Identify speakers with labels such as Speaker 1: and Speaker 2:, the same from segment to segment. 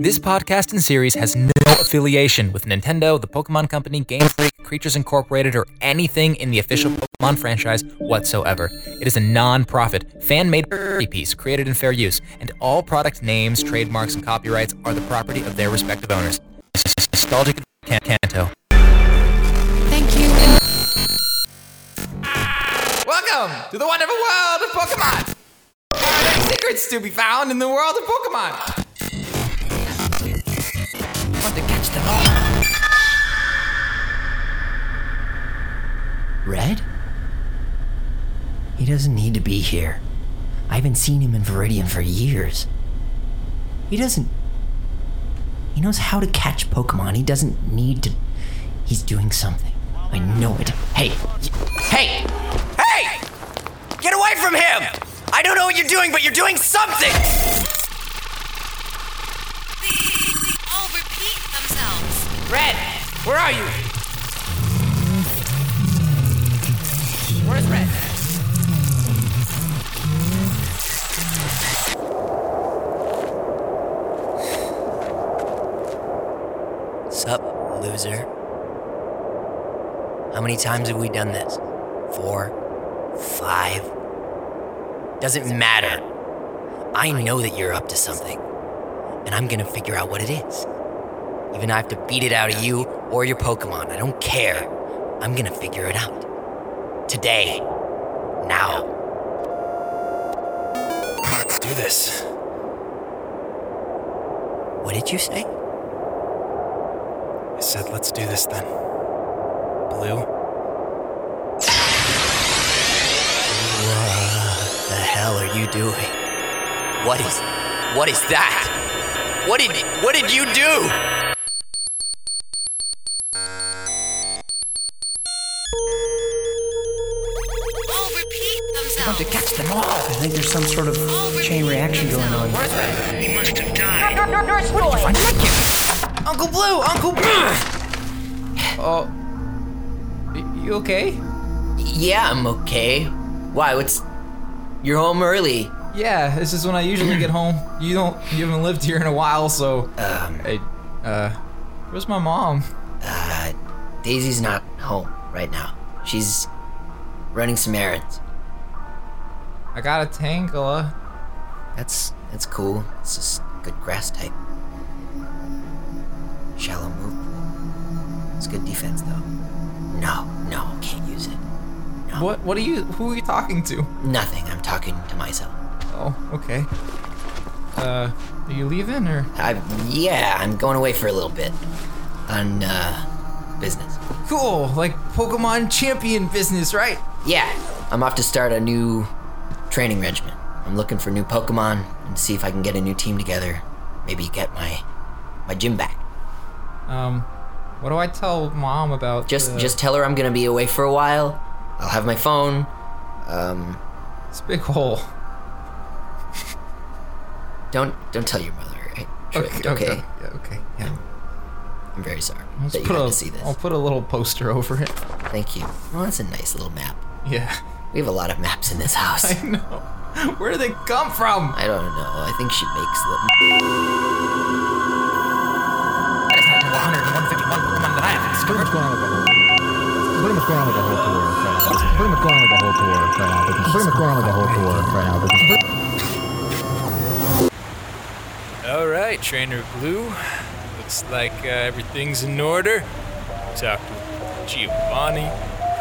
Speaker 1: This podcast and series has no affiliation with Nintendo, the Pokemon Company, Game Freak, Creatures Incorporated, or anything in the official Pokemon franchise whatsoever. It is a non profit, fan made piece created in fair use, and all product names, trademarks, and copyrights are the property of their respective owners. Nostalgic Can- Kanto.
Speaker 2: Thank you.
Speaker 3: Welcome to the wonderful world of Pokemon! There are many secrets to be found in the world of Pokemon!
Speaker 4: Red? He doesn't need to be here. I haven't seen him in Viridian for years. He doesn't. He knows how to catch Pokemon. He doesn't need to. He's doing something. I know it. Hey!
Speaker 5: Hey! Hey! Get away from him! I don't know what you're doing, but you're doing something!
Speaker 2: all repeat themselves.
Speaker 3: Red, where are you?
Speaker 4: Sup, loser? How many times have we done this? Four? Five? Doesn't matter. I know that you're up to something. And I'm gonna figure out what it is. Even if I have to beat it out of you or your Pokemon, I don't care. I'm gonna figure it out. Today. Now.
Speaker 5: Let's do this.
Speaker 4: What did you say?
Speaker 5: I said, let's do this then. Blue?
Speaker 4: What the hell are you doing? What is. What is that? What did. What did you do?
Speaker 2: All
Speaker 3: Want to catch them all!
Speaker 6: I think there's some sort of chain reaction going on.
Speaker 3: He must have died. Destroy. Red?
Speaker 2: Boy.
Speaker 3: Uncle Blue! Uncle Blue! Oh. You okay?
Speaker 4: Yeah, I'm okay. Why? What's. You're home early.
Speaker 3: Yeah, this is when I usually get home. You don't. You haven't lived here in a while, so.
Speaker 4: Um,
Speaker 3: I. Uh. Where's my mom?
Speaker 4: uh, Daisy's not home right now. She's running some errands.
Speaker 3: I got a Tangela.
Speaker 4: That's that's cool. It's just good grass type. Shallow move pool. It's good defense though. No, no, can't use it. No.
Speaker 3: What? What are you? Who are you talking to?
Speaker 4: Nothing. I'm talking to myself.
Speaker 3: Oh, okay. Uh, are you leaving or?
Speaker 4: I yeah, I'm going away for a little bit. On uh business.
Speaker 3: Cool, like Pokemon champion business, right?
Speaker 4: Yeah, I'm off to start a new training regimen. I'm looking for new Pokemon and see if I can get a new team together. Maybe get my my gym back.
Speaker 3: Um, what do I tell mom about?
Speaker 4: Just
Speaker 3: the-
Speaker 4: just tell her I'm gonna be away for a while. I'll have my phone. Um,
Speaker 3: this big hole.
Speaker 4: don't don't tell your mother. Right? Okay.
Speaker 3: Yeah, okay. Yeah.
Speaker 4: I'm very sorry
Speaker 3: Let's
Speaker 4: that you
Speaker 3: put
Speaker 4: had
Speaker 3: a,
Speaker 4: to see this.
Speaker 3: I'll put a little poster over it.
Speaker 4: Thank you. Well, that's a nice little map.
Speaker 3: Yeah.
Speaker 4: We have a lot of maps in this house.
Speaker 3: I know. Where do they come from?
Speaker 4: I don't know. I think she makes them.
Speaker 3: That is not 151 Pokemon that I have.
Speaker 7: pretty much going on like a whole. Pretty much going on like a whole tour right now. Pretty much going on like a whole tour right now. Pretty much going on like a whole tour right now.
Speaker 8: All right, Trainer Blue. Looks like uh, everything's in order. Talked with Giovanni.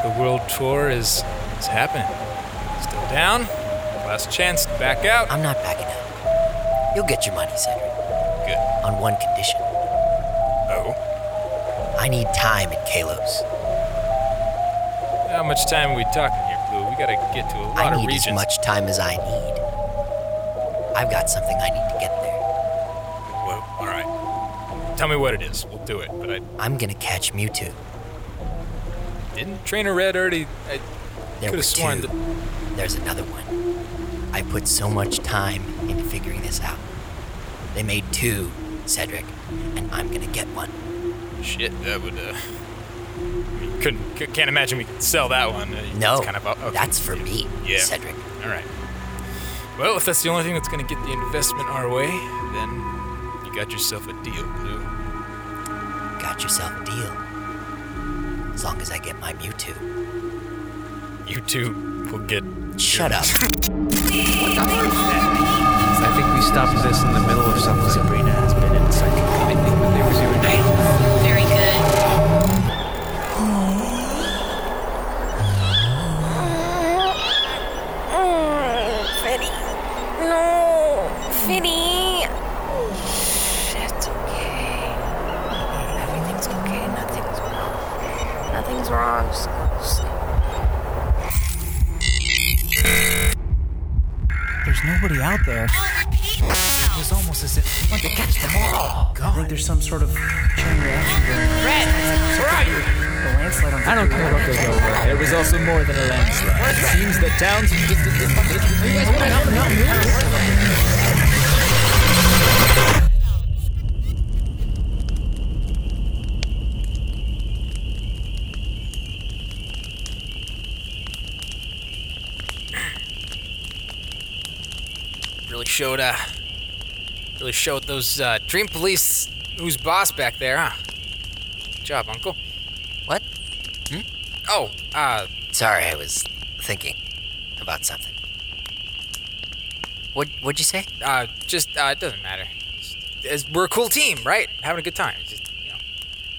Speaker 8: The world tour is is happening. Still down. Last chance to back out.
Speaker 4: I'm not backing out. You'll get your money, Cedric.
Speaker 8: Good.
Speaker 4: On one condition.
Speaker 8: Oh,
Speaker 4: I need time at Kalos.
Speaker 8: how much time are we talking here, Blue? We gotta get to a lot
Speaker 4: I
Speaker 8: of
Speaker 4: need
Speaker 8: regions.
Speaker 4: as much time as I need. I've got something I need to get there.
Speaker 8: Well, all right. Tell me what it is. We'll do it. But I
Speaker 4: I'm gonna catch Mewtwo.
Speaker 8: didn't Trainer Red already. I
Speaker 4: There
Speaker 8: could have sworn
Speaker 4: two.
Speaker 8: that.
Speaker 4: There's another one. I put so much time into figuring this out. They made two, Cedric, and I'm gonna get one.
Speaker 8: Shit, that would. uh... I mean, couldn't, c- can't imagine we could sell that one. Uh,
Speaker 4: No,
Speaker 8: kind of, uh, okay.
Speaker 4: that's for me,
Speaker 8: Yeah.
Speaker 4: Cedric.
Speaker 8: All right. Well, if that's the only thing that's going to get the investment our way, then you got yourself a deal, Blue.
Speaker 4: Got yourself a deal. As long as I get my Mewtwo.
Speaker 8: You two will get.
Speaker 4: Shut up.
Speaker 6: I think we stopped this in the middle of something. There's nobody out there.
Speaker 2: All repeat themselves.
Speaker 6: It's almost as if we want to catch them all. I think there's some sort of chain reaction going on.
Speaker 3: Red, where are you?
Speaker 6: The landslide on
Speaker 7: I don't care about this over. It was also more than a landslide. It seems that towns.
Speaker 8: Really showed, uh. Really showed those, uh, Dream Police who's boss back there, huh? Good job, Uncle.
Speaker 4: What? Hmm?
Speaker 8: Oh, uh,
Speaker 4: Sorry, I was thinking about something. What what'd you say?
Speaker 8: uh, just, uh, it doesn't matter. As we're a cool team, right? Having a good time. Just, you know,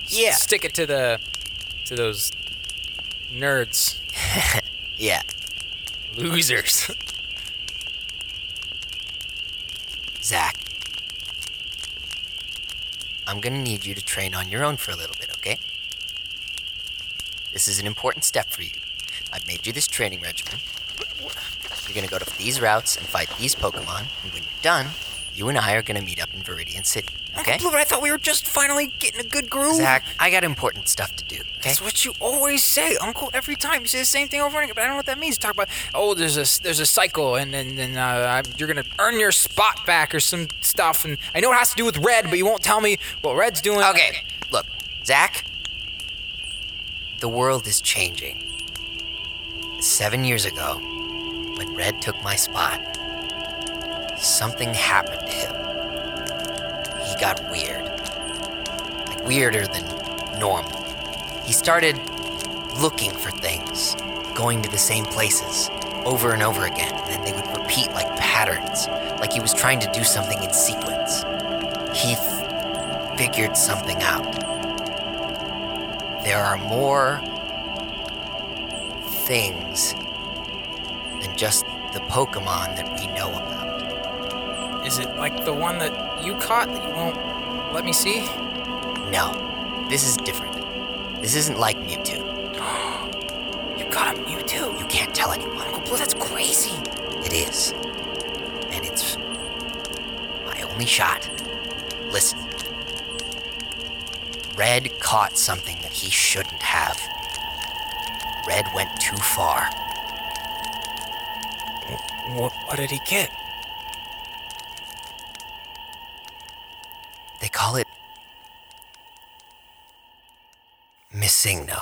Speaker 4: Yeah.
Speaker 8: Stick it to the, to those nerds.
Speaker 4: Yeah.
Speaker 8: Losers.
Speaker 4: Zach. I'm gonna need you to train on your own for a little bit, okay? This is an important step for you. I've made you this training regimen. You're gonna go to these routes and fight these Pokemon, and when you're done, you and I are gonna meet up in Viridian City, okay?
Speaker 8: Uncle Blue, I thought we were just finally getting a good groove.
Speaker 4: Zach, I got important stuff to do, okay?
Speaker 8: That's what you always say, Uncle. Every time you say the same thing over and again, but I don't know what that means. You talk about oh, there's a there's a cycle, and then then uh, you're gonna earn your spot back or some stuff, and I know it has to do with red, but you won't tell me what red's doing.
Speaker 4: Okay, look, Zach. The world is changing. Seven years ago, when Red took my spot, something happened to him. He got weird. Like, weirder than normal. He started looking for things, going to the same places over and over again, and then they would repeat like patterns, like he was trying to do something in sequence. He figured something out. There are more things than just the Pokemon that we know about.
Speaker 8: Is it like the one that you caught that you won't let me see?
Speaker 4: No, this is different. This isn't like Mewtwo.
Speaker 8: You caught a Mewtwo.
Speaker 4: You can't tell anyone.
Speaker 8: Uncle Blue, that's crazy.
Speaker 4: It is. And it's my only shot. Listen. Red caught something that he shouldn't have. Red went too far.
Speaker 8: What, what did he get?
Speaker 4: Missingno.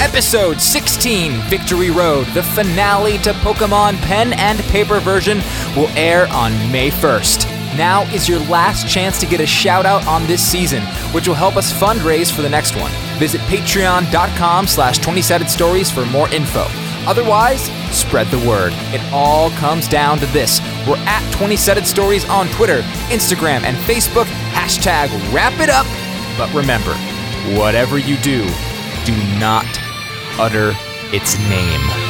Speaker 1: Episode 16, Victory Road, the finale to Pokemon Pen and Paper version, will air on May 1st. Now is your last chance to get a shout out on this season, which will help us fundraise for the next one. Visit patreon.com slash 20 stories for more info. Otherwise, spread the word. It all comes down to this. We're at 20 Stories on Twitter, Instagram, and Facebook. Hashtag wrap it up. But remember, whatever you do, do not utter its name.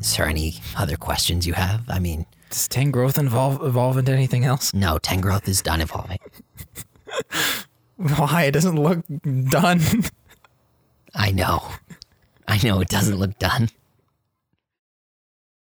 Speaker 4: Is there any other questions you have? I mean,
Speaker 1: Does Tangrowth evolve, evolve into anything else?
Speaker 4: no, Ten Tangrowth is done evolving.
Speaker 1: Why? It doesn't look done.
Speaker 4: I know. I know it doesn't look done.